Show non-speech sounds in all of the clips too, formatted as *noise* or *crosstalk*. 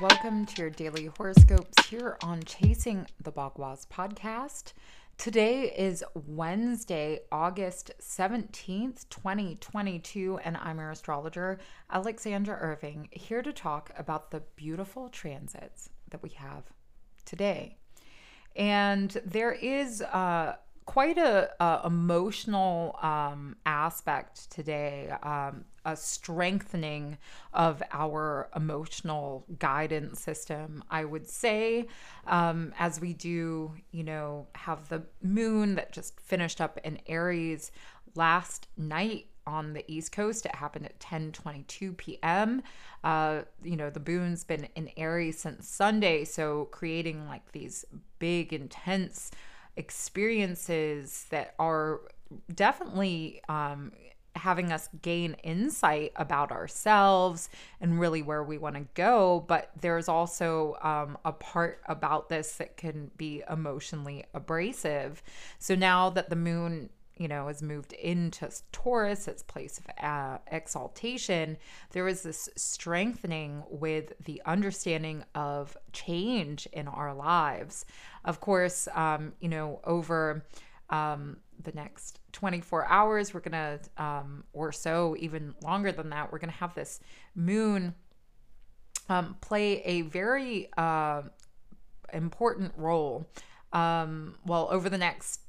Welcome to your daily horoscopes here on Chasing the Bagua's podcast. Today is Wednesday, August 17th, 2022, and I'm your astrologer, Alexandra Irving, here to talk about the beautiful transits that we have today. And there is uh, quite a, a emotional um, aspect today, um, a strengthening of our emotional guidance system. I would say, um, as we do, you know, have the moon that just finished up in Aries last night on the East Coast. It happened at 10:22 p.m. Uh, you know, the moon's been in Aries since Sunday, so creating like these big, intense experiences that are definitely um, having us gain insight about ourselves and really where we want to go. But there's also um, a part about this that can be emotionally abrasive. So now that the moon you know, has moved into Taurus, its place of uh, exaltation, there is this strengthening with the understanding of change in our lives. Of course, um, you know, over um, the next 24 hours, we're going to, um, or so, even longer than that, we're going to have this moon um, play a very uh, important role. Um, well, over the next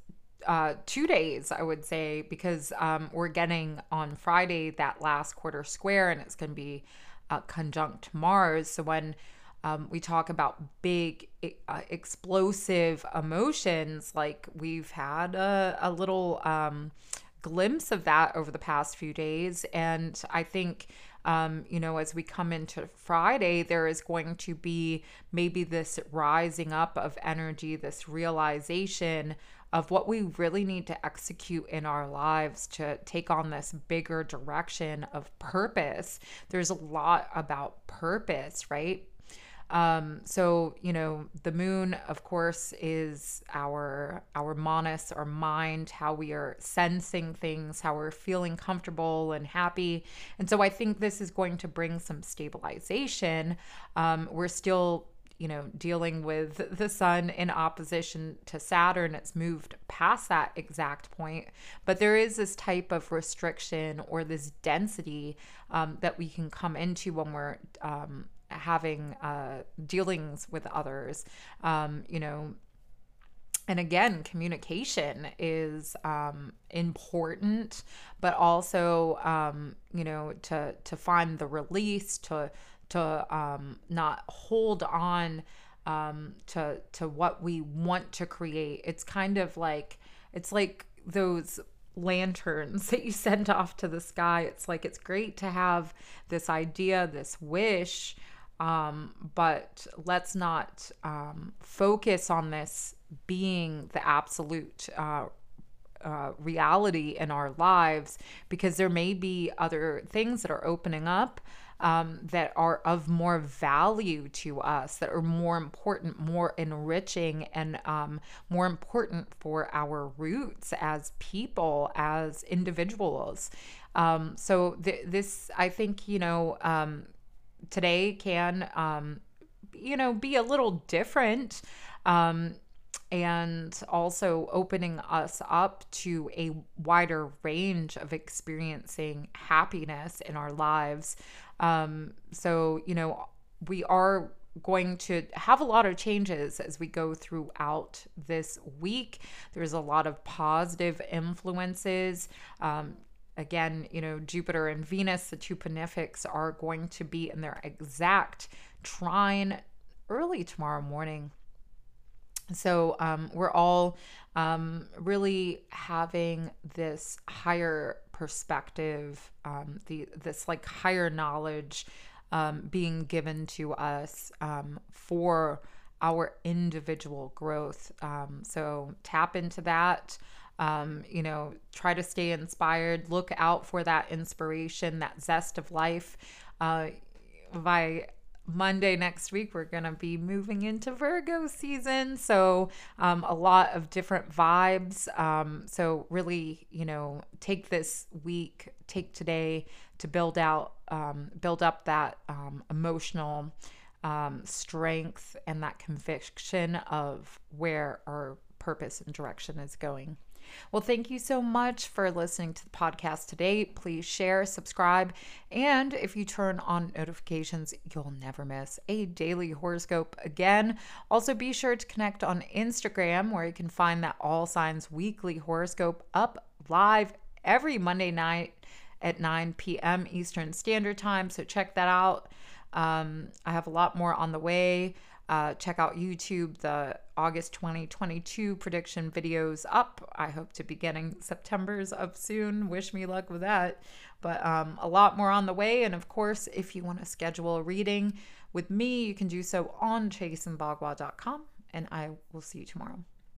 uh, two days, I would say, because um, we're getting on Friday that last quarter square and it's going to be uh, conjunct Mars. So when um, we talk about big, uh, explosive emotions, like we've had a, a little um, glimpse of that over the past few days. And I think um, you know, as we come into Friday, there is going to be maybe this rising up of energy, this realization of what we really need to execute in our lives to take on this bigger direction of purpose. There's a lot about purpose, right? Um, so you know, the moon, of course, is our our manas, our mind, how we are sensing things, how we're feeling comfortable and happy. And so I think this is going to bring some stabilization. Um, we're still you know, dealing with the sun in opposition to Saturn. It's moved past that exact point. But there is this type of restriction or this density um, that we can come into when we're um, having uh, dealings with others. Um, you know, and again communication is um, important but also um, you know to to find the release to to um, not hold on um, to to what we want to create. It's kind of like it's like those lanterns *laughs* that you send off to the sky. It's like it's great to have this idea, this wish, um, but let's not um, focus on this being the absolute uh, uh, reality in our lives because there may be other things that are opening up um, that are of more value to us, that are more important, more enriching, and um, more important for our roots as people, as individuals. Um, so, th- this, I think, you know, um, today can, um, you know, be a little different um, and also opening us up to a wider range of experiencing happiness in our lives. Um, so, you know, we are going to have a lot of changes as we go throughout this week. There's a lot of positive influences. Um, again, you know, Jupiter and Venus, the two benefics, are going to be in their exact trine early tomorrow morning. So um, we're all um, really having this higher perspective, um, the this like higher knowledge um, being given to us um, for our individual growth. Um, so tap into that. Um, you know, try to stay inspired. Look out for that inspiration, that zest of life. Uh, by Monday next week, we're going to be moving into Virgo season. So, um, a lot of different vibes. Um, so, really, you know, take this week, take today to build out, um, build up that um, emotional um, strength and that conviction of where our purpose and direction is going. Well, thank you so much for listening to the podcast today. Please share, subscribe, and if you turn on notifications, you'll never miss a daily horoscope again. Also, be sure to connect on Instagram where you can find that All Signs weekly horoscope up live every Monday night at 9 p.m. Eastern Standard Time. So check that out. Um, I have a lot more on the way. Uh, check out YouTube, the August 2022 prediction videos up. I hope to be getting September's up soon. Wish me luck with that. But um, a lot more on the way. And of course, if you want to schedule a reading with me, you can do so on chasingbagua.com. And I will see you tomorrow.